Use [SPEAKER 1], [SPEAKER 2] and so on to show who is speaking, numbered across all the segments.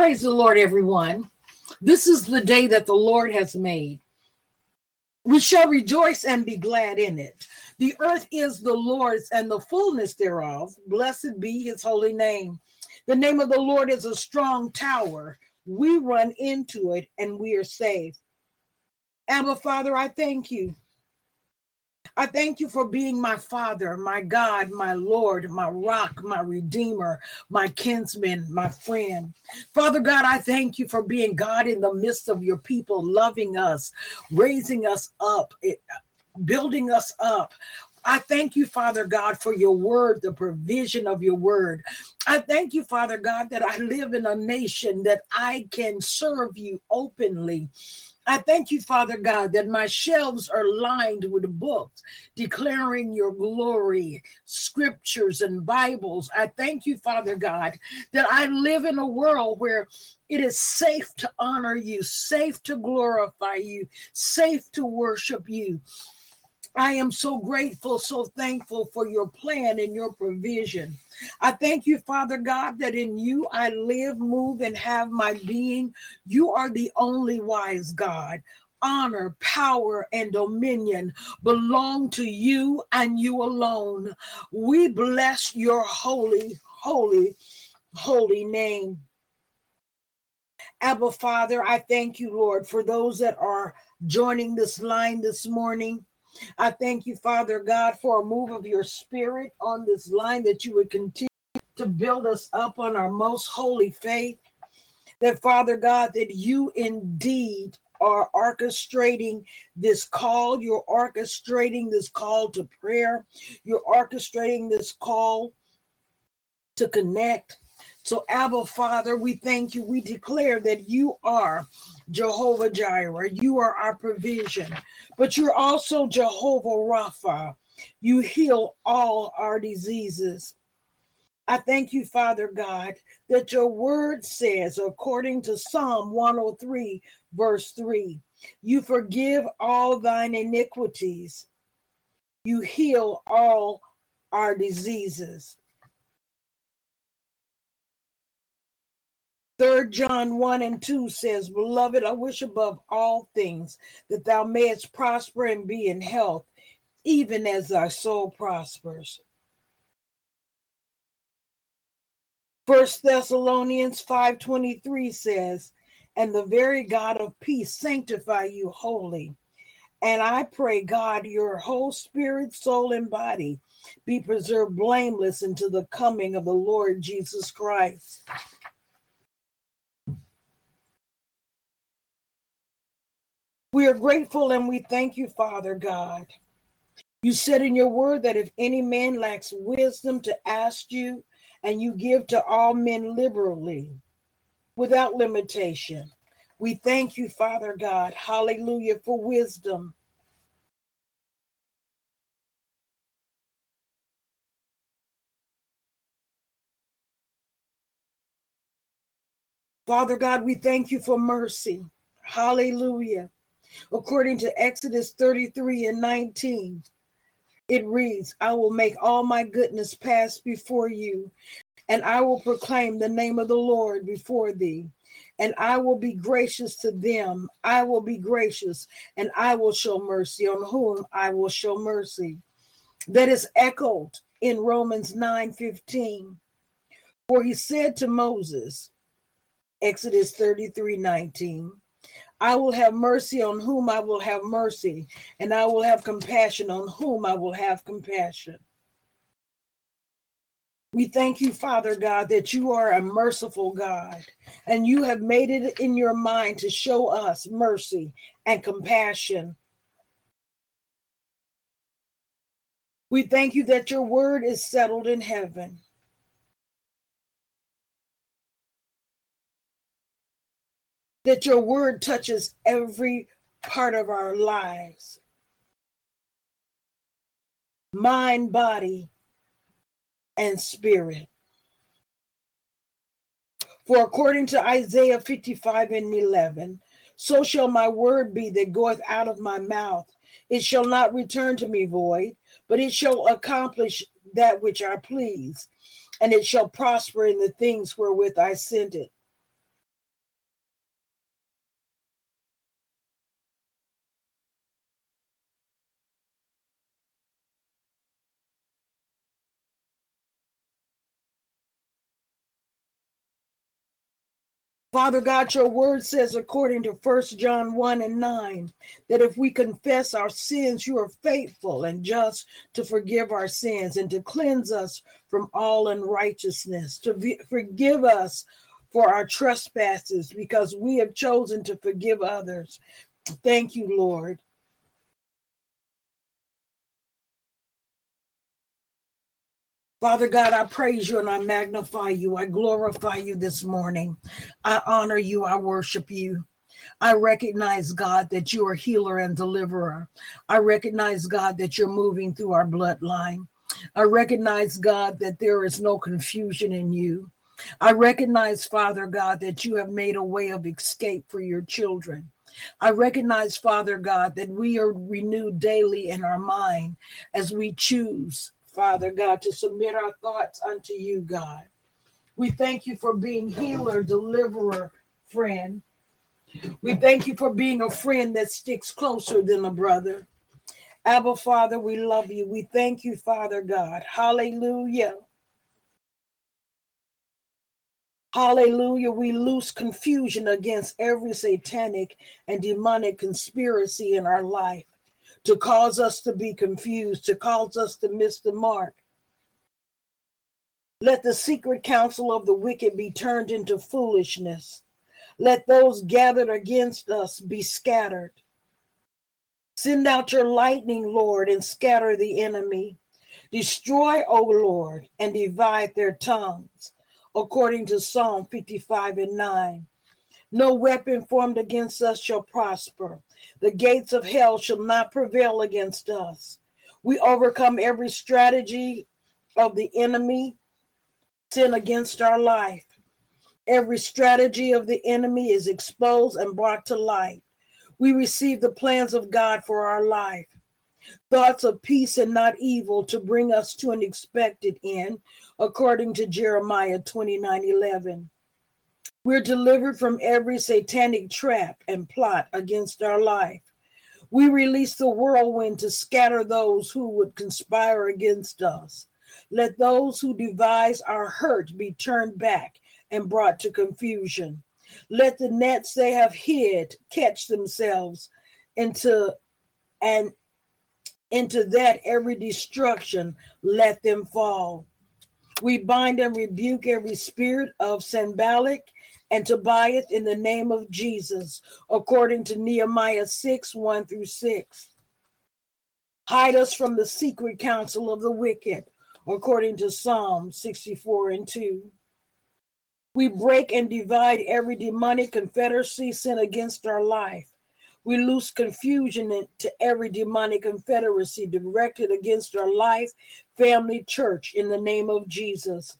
[SPEAKER 1] Praise the Lord, everyone. This is the day that the Lord has made. We shall rejoice and be glad in it. The earth is the Lord's and the fullness thereof. Blessed be his holy name. The name of the Lord is a strong tower. We run into it and we are saved. Abba, Father, I thank you. I thank you for being my Father, my God, my Lord, my rock, my Redeemer, my kinsman, my friend. Father God, I thank you for being God in the midst of your people, loving us, raising us up, eh, building us up. I thank you, Father God, for your word, the provision of your word. I thank you, Father God, that I live in a nation that I can serve you openly I thank you, Father God, that my shelves are lined with books declaring your glory, scriptures, and Bibles. I thank you, Father God, that I live in a world where it is safe to honor you, safe to glorify you, safe to worship you. I am so grateful, so thankful for your plan and your provision. I thank you, Father God, that in you I live, move, and have my being. You are the only wise God. Honor, power, and dominion belong to you and you alone. We bless your holy, holy, holy name. Abba, Father, I thank you, Lord, for those that are joining this line this morning. I thank you, Father God, for a move of your spirit on this line that you would continue to build us up on our most holy faith. That, Father God, that you indeed are orchestrating this call. You're orchestrating this call to prayer. You're orchestrating this call to connect. So, Abba, Father, we thank you. We declare that you are Jehovah Jireh. You are our provision, but you're also Jehovah Rapha. You heal all our diseases. I thank you, Father God, that your word says, according to Psalm 103, verse 3, you forgive all thine iniquities, you heal all our diseases. Third John 1 and 2 says, Beloved, I wish above all things that thou mayest prosper and be in health, even as thy soul prospers. First Thessalonians 5:23 says, And the very God of peace sanctify you wholly. And I pray, God, your whole spirit, soul, and body be preserved blameless until the coming of the Lord Jesus Christ. We are grateful and we thank you, Father God. You said in your word that if any man lacks wisdom to ask you, and you give to all men liberally without limitation. We thank you, Father God. Hallelujah for wisdom. Father God, we thank you for mercy. Hallelujah according to Exodus 33 and 19. It reads, I will make all my goodness pass before you, and I will proclaim the name of the Lord before thee. And I will be gracious to them. I will be gracious, and I will show mercy on whom I will show mercy. That is echoed in Romans 9 15. For he said to Moses, Exodus 33 19, I will have mercy on whom I will have mercy, and I will have compassion on whom I will have compassion. We thank you, Father God, that you are a merciful God, and you have made it in your mind to show us mercy and compassion. We thank you that your word is settled in heaven. That your word touches every part of our lives mind, body, and spirit. For according to Isaiah 55 and 11, so shall my word be that goeth out of my mouth. It shall not return to me void, but it shall accomplish that which I please, and it shall prosper in the things wherewith I sent it. Father God, your word says, according to First John 1 and 9, that if we confess our sins, you are faithful and just to forgive our sins and to cleanse us from all unrighteousness, to forgive us for our trespasses because we have chosen to forgive others. Thank you, Lord. Father God, I praise you and I magnify you. I glorify you this morning. I honor you. I worship you. I recognize, God, that you are healer and deliverer. I recognize, God, that you're moving through our bloodline. I recognize, God, that there is no confusion in you. I recognize, Father God, that you have made a way of escape for your children. I recognize, Father God, that we are renewed daily in our mind as we choose Father God, to submit our thoughts unto you, God. We thank you for being healer, deliverer, friend. We thank you for being a friend that sticks closer than a brother. Abba, Father, we love you. We thank you, Father God. Hallelujah. Hallelujah. We loose confusion against every satanic and demonic conspiracy in our life to cause us to be confused, to cause us to miss the mark. Let the secret counsel of the wicked be turned into foolishness. Let those gathered against us be scattered. Send out your lightning, Lord, and scatter the enemy. Destroy, O Lord, and divide their tongues, according to Psalm 55 and 9. No weapon formed against us shall prosper. The gates of hell shall not prevail against us. We overcome every strategy of the enemy, sin against our life. Every strategy of the enemy is exposed and brought to light. We receive the plans of God for our life. Thoughts of peace and not evil to bring us to an expected end, according to Jeremiah 29 11. We're delivered from every satanic trap and plot against our life. We release the whirlwind to scatter those who would conspire against us. Let those who devise our hurt be turned back and brought to confusion. Let the nets they have hid catch themselves into and into that every destruction let them fall. We bind and rebuke every spirit of Sanballat and Tobiah in the name of Jesus, according to Nehemiah 6 1 through 6. Hide us from the secret counsel of the wicked, according to Psalm 64 and 2. We break and divide every demonic confederacy sent against our life. We loose confusion to every demonic confederacy directed against our life, family, church in the name of Jesus.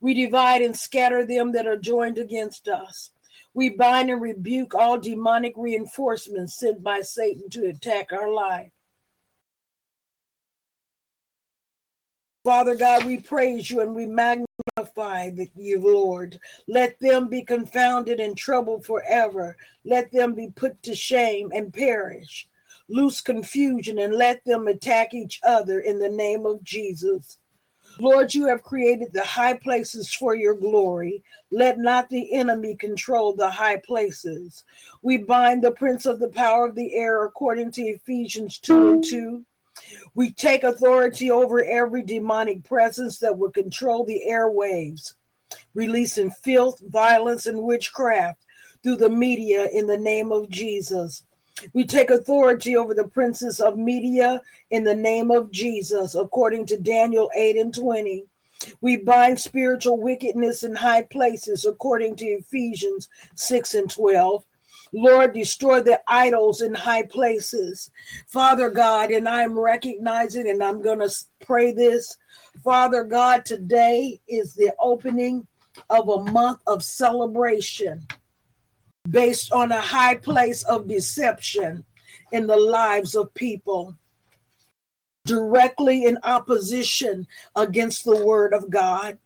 [SPEAKER 1] We divide and scatter them that are joined against us. We bind and rebuke all demonic reinforcements sent by Satan to attack our life. Father God, we praise you and we magnify you, Lord. Let them be confounded and troubled forever. Let them be put to shame and perish. Loose confusion and let them attack each other in the name of Jesus. Lord, you have created the high places for your glory. Let not the enemy control the high places. We bind the prince of the power of the air according to Ephesians 2 and 2. We take authority over every demonic presence that would control the airwaves, releasing filth, violence, and witchcraft through the media in the name of Jesus. We take authority over the princes of media in the name of Jesus, according to Daniel 8 and 20. We bind spiritual wickedness in high places, according to Ephesians 6 and 12. Lord, destroy the idols in high places. Father God, and I'm recognizing and I'm going to pray this. Father God, today is the opening of a month of celebration based on a high place of deception in the lives of people directly in opposition against the word of God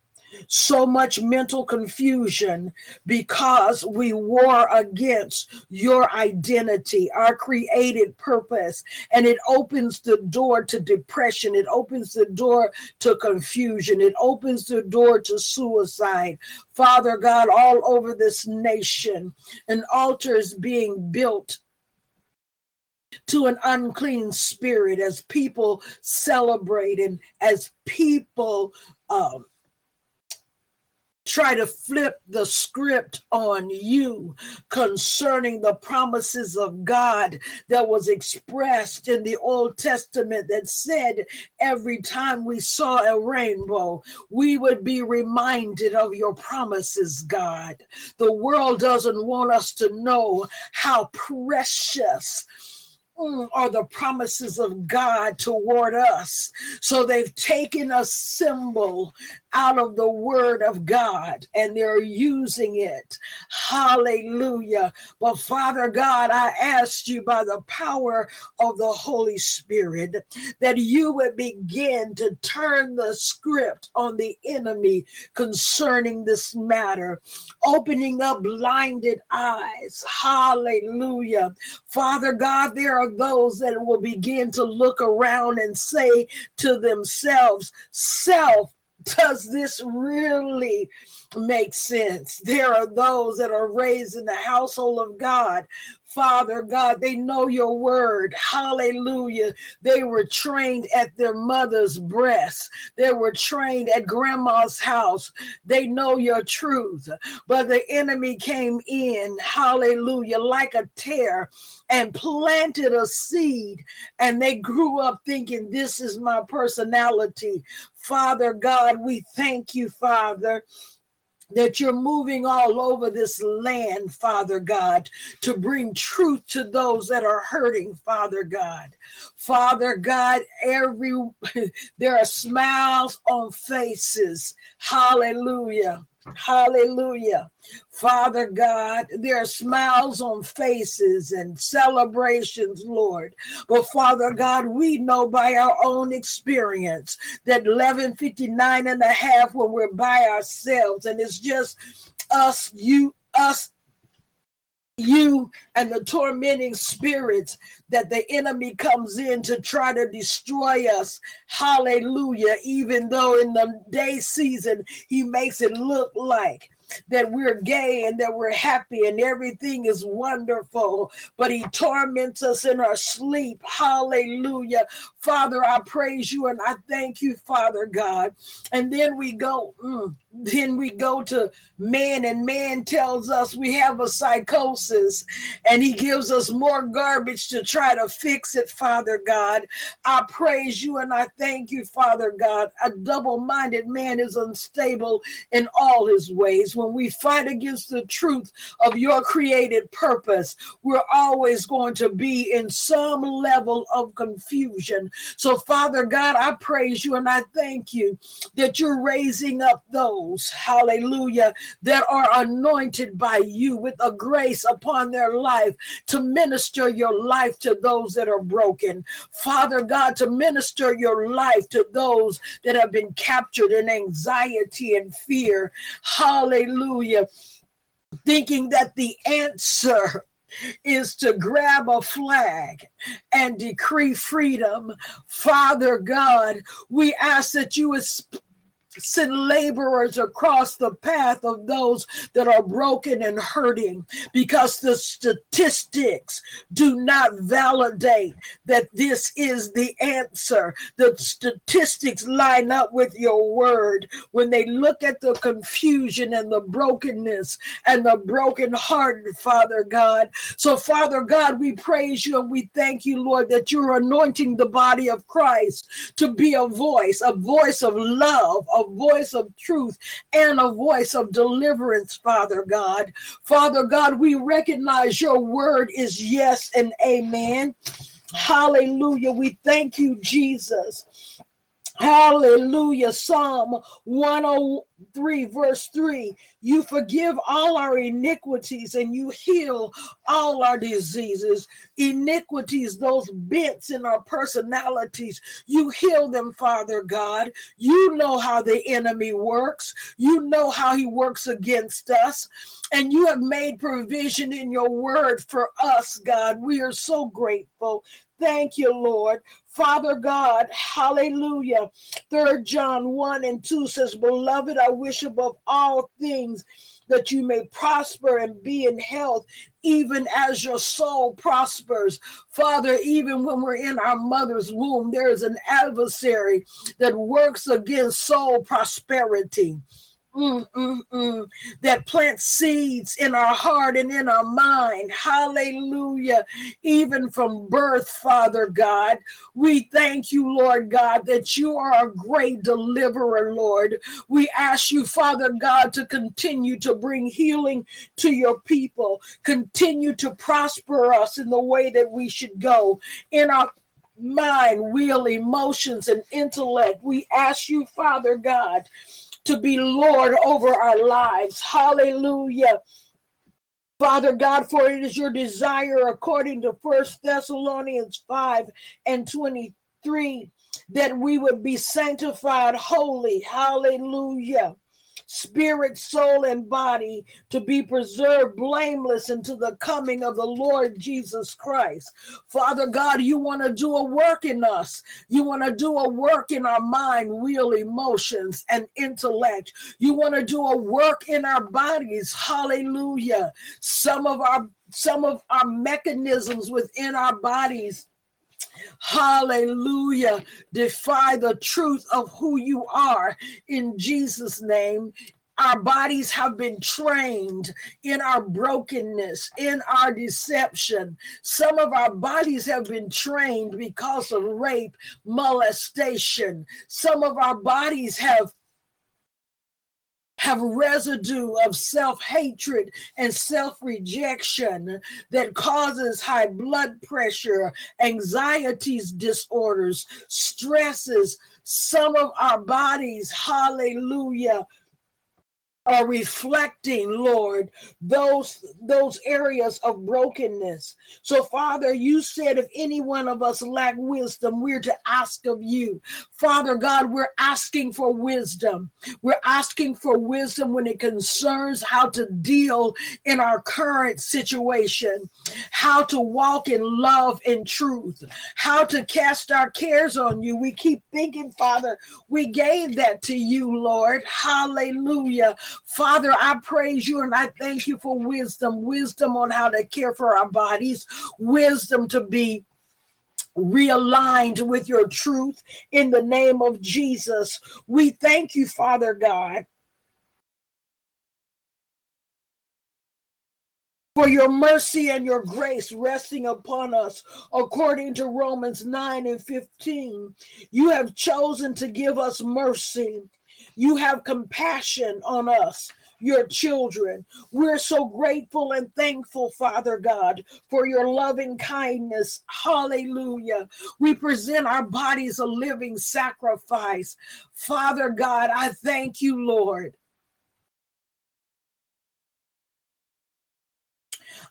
[SPEAKER 1] so much mental confusion because we war against your identity, our created purpose. And it opens the door to depression, it opens the door to confusion, it opens the door to suicide. Father God, all over this nation, an altar is being built to an unclean spirit as people celebrate and as people um, try to flip the script on you concerning the promises of God that was expressed in the Old Testament that said every time we saw a rainbow, we would be reminded of your promises, God. The world doesn't want us to know how precious mm, are the promises of God toward us. So they've taken a symbol out of the word of God and they're using it. Hallelujah. But Father God, I asked you by the power of the Holy Spirit that you would begin to turn the script on the enemy concerning this matter, opening up blinded eyes. Hallelujah. Father God, there are those that will begin to look around and say to themselves, self does this really make sense? There are those that are raised in the household of God Father God, they know your word. Hallelujah. They were trained at their mother's breast, they were trained at grandma's house. They know your truth. But the enemy came in, hallelujah, like a tear and planted a seed, and they grew up thinking, This is my personality. Father God, we thank you, Father that you're moving all over this land, Father God, to bring truth to those that are hurting, Father God. Father God, every there are smiles on faces. Hallelujah. Hallelujah. Father God, there are smiles on faces and celebrations, Lord. But Father God, we know by our own experience that 1159 and a half when we're by ourselves and it's just us, you, us, you and the tormenting spirits that the enemy comes in to try to destroy us. Hallelujah. Even though in the day season, he makes it look like that we're gay and that we're happy and everything is wonderful, but He torments us in our sleep. Hallelujah. Father, I praise you and I thank you, Father God. And then we go, mm, then we go to man, and man tells us we have a psychosis, and he gives us more garbage to try to fix it, Father God. I praise you and I thank you, Father God. A double minded man is unstable in all his ways. When we fight against the truth of your created purpose, we're always going to be in some level of confusion. So, Father God, I praise you and I thank you that you're raising up those, hallelujah, that are anointed by you with a grace upon their life to minister your life to those that are broken. Father God, to minister your life to those that have been captured in anxiety and fear. Hallelujah. Thinking that the answer is to grab a flag and decree freedom. Father God, we ask that you send laborers across the path of those that are broken and hurting because the statistics do not validate that this is the answer. The statistics line up with your word when they look at the confusion and the brokenness and the broken hearted, Father God. So, Father God, we praise you and we thank you, Lord, that you're anointing the body of Christ to be a voice, a voice of love, a voice of truth and a voice of deliverance, Father God. Father God, we recognize your word is yes and amen. Hallelujah. We thank you, Jesus. Hallelujah. Psalm 103, verse 3. You forgive all our iniquities and you heal all our diseases. Iniquities, those bents in our personalities, you heal them, Father God. You know how the enemy works, you know how he works against us, and you have made provision in your word for us, God. We are so grateful. Thank you, Lord. Father God, hallelujah. Third John 1 and 2 says, Beloved, I wish above all things that you may prosper and be in health, even as your soul prospers. Father, even when we're in our mother's womb, there is an adversary that works against soul prosperity. Mm, mm, mm, that plants seeds in our heart and in our mind. Hallelujah. Even from birth, Father God. We thank you, Lord God, that you are a great deliverer, Lord. We ask you, Father God, to continue to bring healing to your people, continue to prosper us in the way that we should go in our mind, will, emotions, and intellect. We ask you, Father God to be Lord over our lives. Hallelujah. Father God, for it is your desire, according to First Thessalonians 5 and 23, that we would be sanctified wholly. Hallelujah spirit, soul, and body to be preserved blameless until the coming of the Lord Jesus Christ. Father God, you want to do a work in us. You want to do a work in our mind, will, emotions, and intellect. You want to do a work in our bodies. Hallelujah. Some of our some of our mechanisms within our bodies Hallelujah. Defy the truth of who you are in Jesus' name. Our bodies have been trained in our brokenness, in our deception. Some of our bodies have been trained because of rape, molestation. Some of our bodies have have residue of self hatred and self rejection that causes high blood pressure, anxieties, disorders, stresses. Some of our bodies, hallelujah, are reflecting lord those those areas of brokenness. So father you said if any one of us lack wisdom we're to ask of you. Father god we're asking for wisdom. We're asking for wisdom when it concerns how to deal in our current situation how to walk in love and truth how to cast our cares on you. We keep thinking father we gave that to you lord. Hallelujah Father, I praise you and I thank you for wisdom, wisdom on how to care for our bodies, wisdom to be realigned with your truth in the name of Jesus. We thank you, Father God. For your mercy and your grace resting upon us, according to Romans 9 and 15. You have chosen to give us mercy you have compassion on us, your children. We're so grateful and thankful, Father God, for your loving kindness. Hallelujah. We present our bodies a living sacrifice. Father God, I thank you, Lord.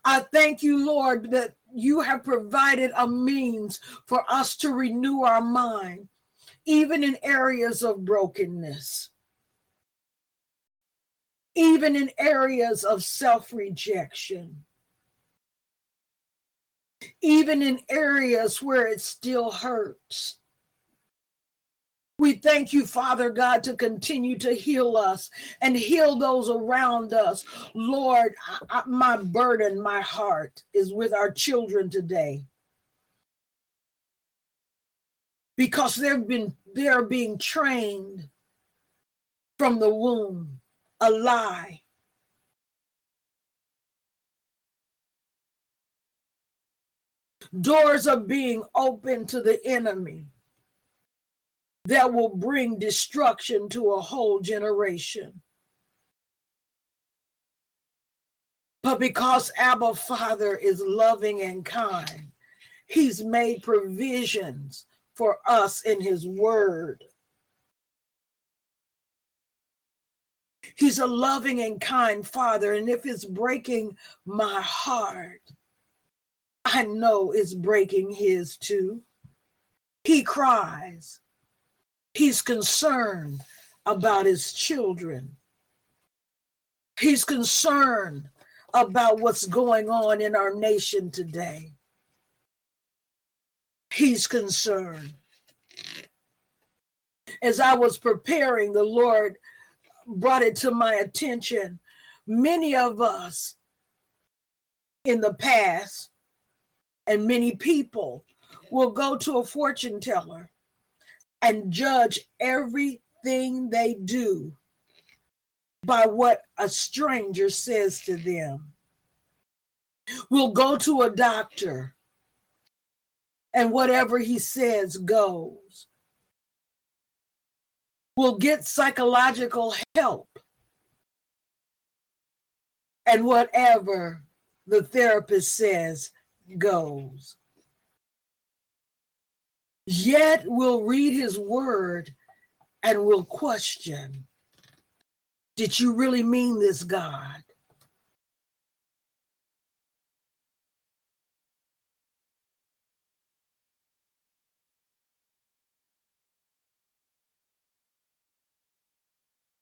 [SPEAKER 1] I thank you, Lord, that you have provided a means for us to renew our mind, even in areas of brokenness even in areas of self rejection, even in areas where it still hurts. We thank you, Father God, to continue to heal us and heal those around us. Lord, I, my burden, my heart is with our children today. Because they've been they're being trained from the womb a lie. Doors are being opened to the enemy. that will bring destruction to a whole generation. But because Abba Father is loving and kind, He's made provisions for us in His Word. He's a loving and kind Father. And if it's breaking my heart, I know it's breaking His too. He cries, He's concerned about His children. He's concerned about what's going on in our nation today. He's concerned. As I was preparing, the Lord brought it to my attention. Many of us in the past, and many people will go to a fortune teller and judge everything they do by what a stranger says to them. We'll go to a doctor and whatever he says goes. We'll get psychological help and whatever the therapist says goes. Yet we'll read his word and we'll question did you really mean this, God?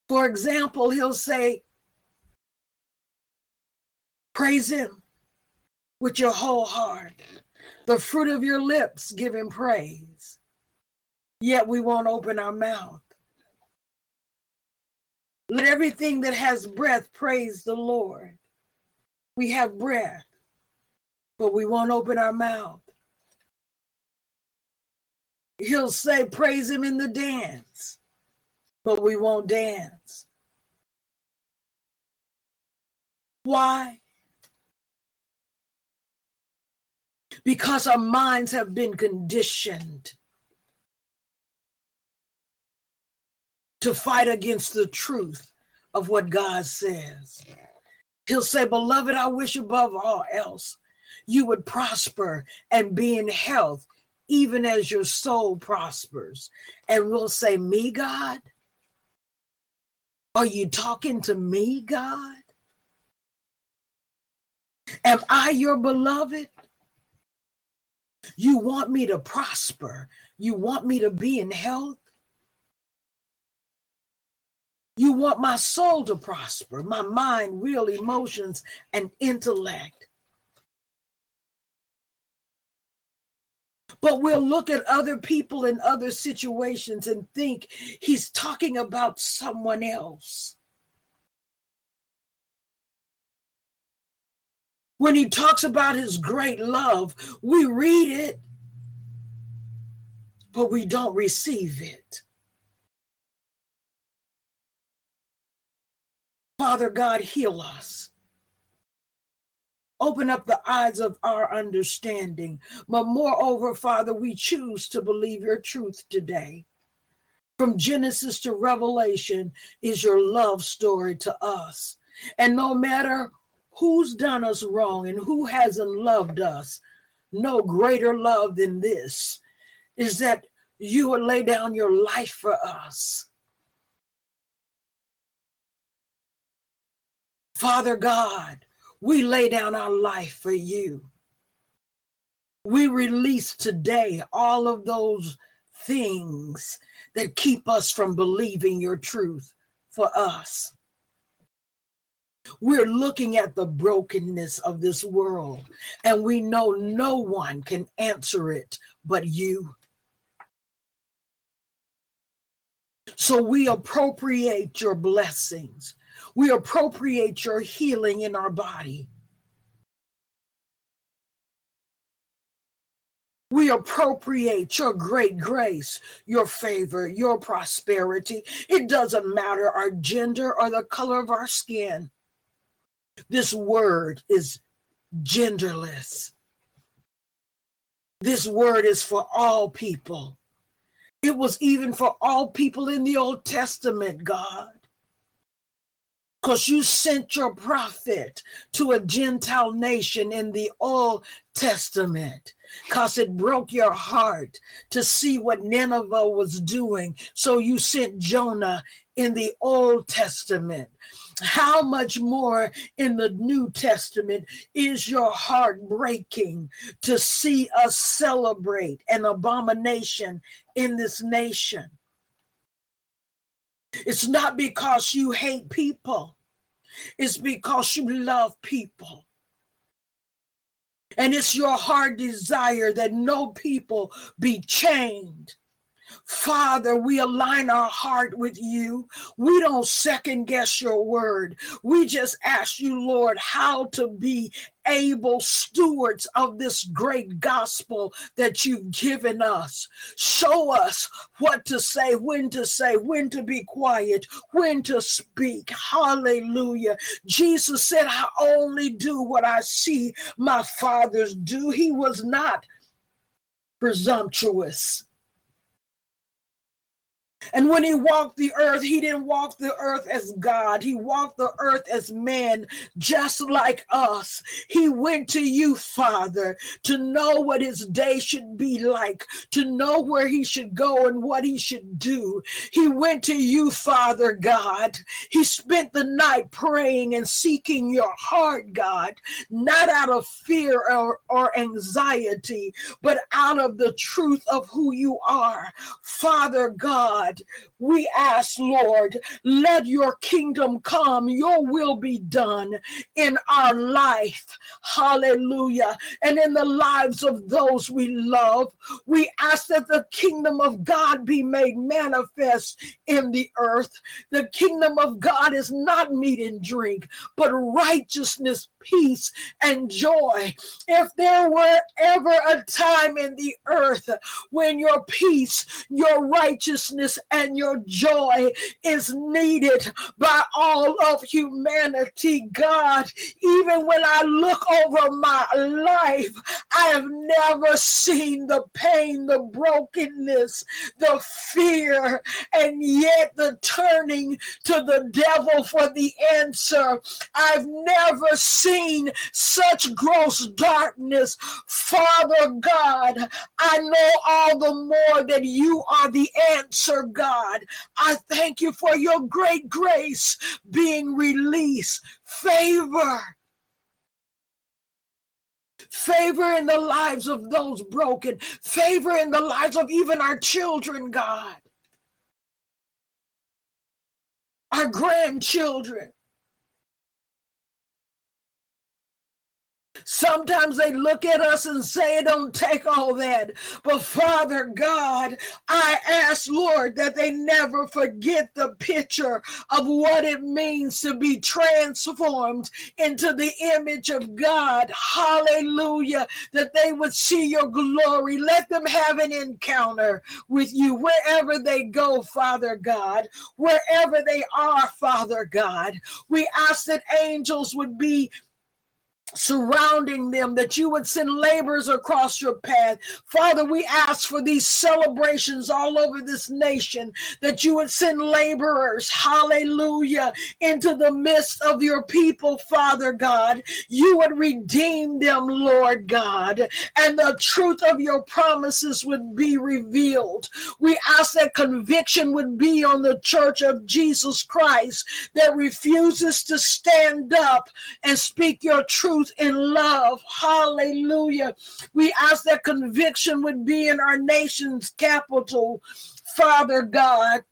[SPEAKER 1] For example, he'll say, Praise him with your whole heart. The fruit of your lips give him praise. Yet we won't open our mouth. Let everything that has breath praise the Lord. We have breath, but we won't open our mouth. He'll say, Praise him in the dance, but we won't dance. Why? Because our minds have been conditioned to fight against the truth of what God says. He'll say, Beloved, I wish above all else you would prosper and be in health, even as your soul prospers. And we'll say, Me, God? Are you talking to me, God? Am I your beloved? You want me to prosper. You want me to be in health. You want my soul to prosper, my mind, will, emotions, and intellect. But we'll look at other people in other situations and think he's talking about someone else. When he talks about his great love, we read it, but we don't receive it. Father God, heal us. Open up the eyes of our understanding. But moreover, Father, we choose to believe your truth today. From Genesis to Revelation is your love story to us. And no matter who's done us wrong and who hasn't loved us, no greater love than this is that you would lay down your life for us. Father God, we lay down our life for you. We release today all of those things that keep us from believing your truth for us. We're looking at the brokenness of this world, and we know no one can answer it but you. So we appropriate your blessings. We appropriate your healing in our body. We appropriate your great grace, your favor, your prosperity. It doesn't matter our gender or the color of our skin. This word is genderless. This word is for all people. It was even for all people in the Old Testament, God. Because you sent your prophet to a Gentile nation in the Old Testament because it broke your heart to see what Nineveh was doing. So you sent Jonah in the Old Testament. How much more in the New Testament is your heart breaking to see us celebrate an abomination in this nation? It's not because you hate people, it's because you love people. And it's your heart desire that no people be chained Father, we align our heart with you. We don't second guess your word. We just ask you, Lord, how to be able stewards of this great gospel that you've given us. Show us what to say, when to say, when to be quiet, when to speak. Hallelujah. Jesus said, I only do what I see my fathers do. He was not presumptuous. And when he walked the earth, he didn't walk the earth as God. He walked the earth as man, just like us. He went to you, Father, to know what his day should be like, to know where he should go and what he should do. He went to you, Father God. He spent the night praying and seeking your heart, God, not out of fear or, or anxiety, but out of the truth of who you are. Father God, God, we ask, Lord, let your kingdom come, your will be done in our life. Hallelujah. And in the lives of those we love, we ask that the kingdom of God be made manifest in the earth. The kingdom of God is not meat and drink, but righteousness, peace, and joy. If there were ever a time in the earth when your peace, your righteousness, and your joy is needed by all of humanity, God, even when I look over my life, I have never seen the pain, the brokenness, the fear, and yet the turning to the devil for the answer. I've never seen seen such gross darkness. Father God, I know all the more that you are the answer, God. I thank you for your great grace being released. Favor favor in the lives of those broken, favor in the lives of even our children, God, our grandchildren. Sometimes they look at us and say, don't take all that. But Father God, I ask, Lord, that they never forget the picture of what it means to be transformed into the image of God. Hallelujah. That they would see your glory. Let them have an encounter with you wherever they go, Father God, wherever they are, Father God. We ask that angels would be surrounding them, that you would send laborers across your path. Father, we ask for these celebrations all over this nation, that you would send laborers, hallelujah, into the midst of your people, Father God. You would redeem them, Lord God, and the truth of your promises would be revealed. We ask that conviction would be on the church of Jesus Christ that refuses to stand up and speak your truth truth in love. Hallelujah. We ask that conviction would be in our nation's capital, Father God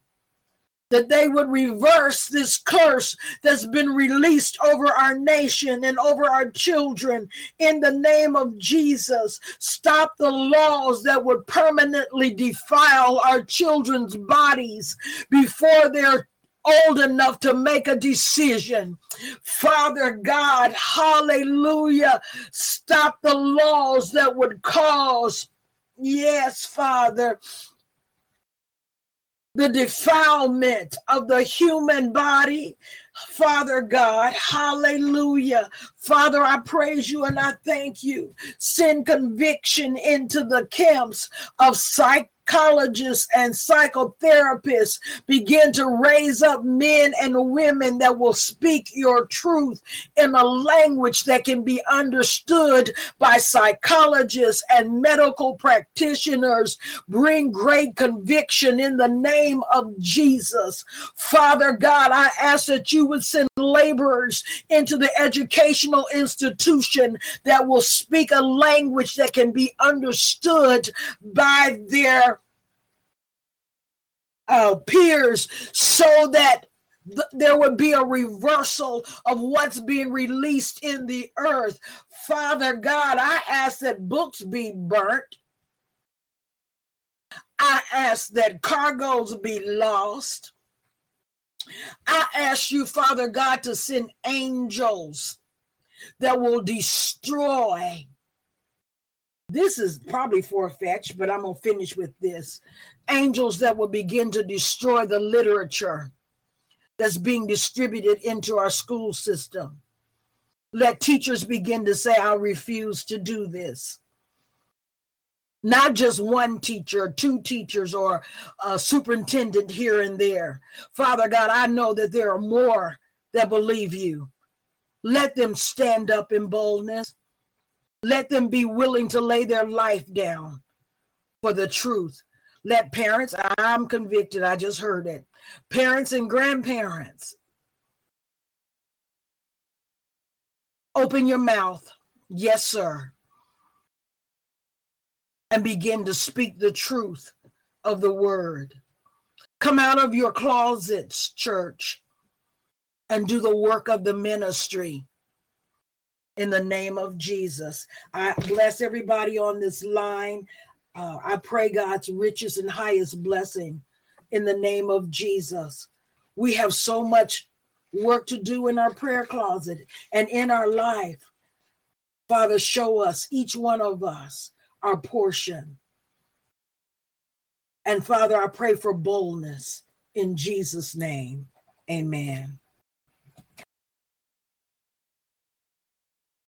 [SPEAKER 1] that they would reverse this curse that's been released over our nation and over our children in the name of Jesus. Stop the laws that would permanently defile our children's bodies before they're old enough to make a decision. Father God, hallelujah. Stop the laws that would cause, yes, Father, the defilement of the human body. Father God, hallelujah. Father, I praise you and I thank you. Send conviction into the camps of psych psychologists and psychotherapists begin to raise up men and women that will speak your truth in a language that can be understood by psychologists and medical practitioners. Bring great conviction in the name of Jesus. Father God, I ask that you would send laborers into the educational institution that will speak a language that can be understood by their uh, peers so that th- there would be a reversal of what's being released in the earth. Father God, I ask that books be burnt. I ask that cargoes be lost. I ask you, Father God, to send angels that will destroy. This is probably far fetched, but I'm going to finish with this. Angels that will begin to destroy the literature that's being distributed into our school system. Let teachers begin to say, I refuse to do this not just one teacher, two teachers, or a superintendent here and there. Father God, I know that there are more that believe you. Let them stand up in boldness. Let them be willing to lay their life down for the truth. Let parents, I'm convicted, I just heard it. Parents and grandparents, open your mouth. Yes, sir and begin to speak the truth of the word. Come out of your closets, church, and do the work of the ministry in the name of Jesus. I bless everybody on this line. Uh, I pray God's richest and highest blessing in the name of Jesus. We have so much work to do in our prayer closet and in our life. Father, show us, each one of us, our portion. And Father, I pray for boldness in Jesus' name. Amen.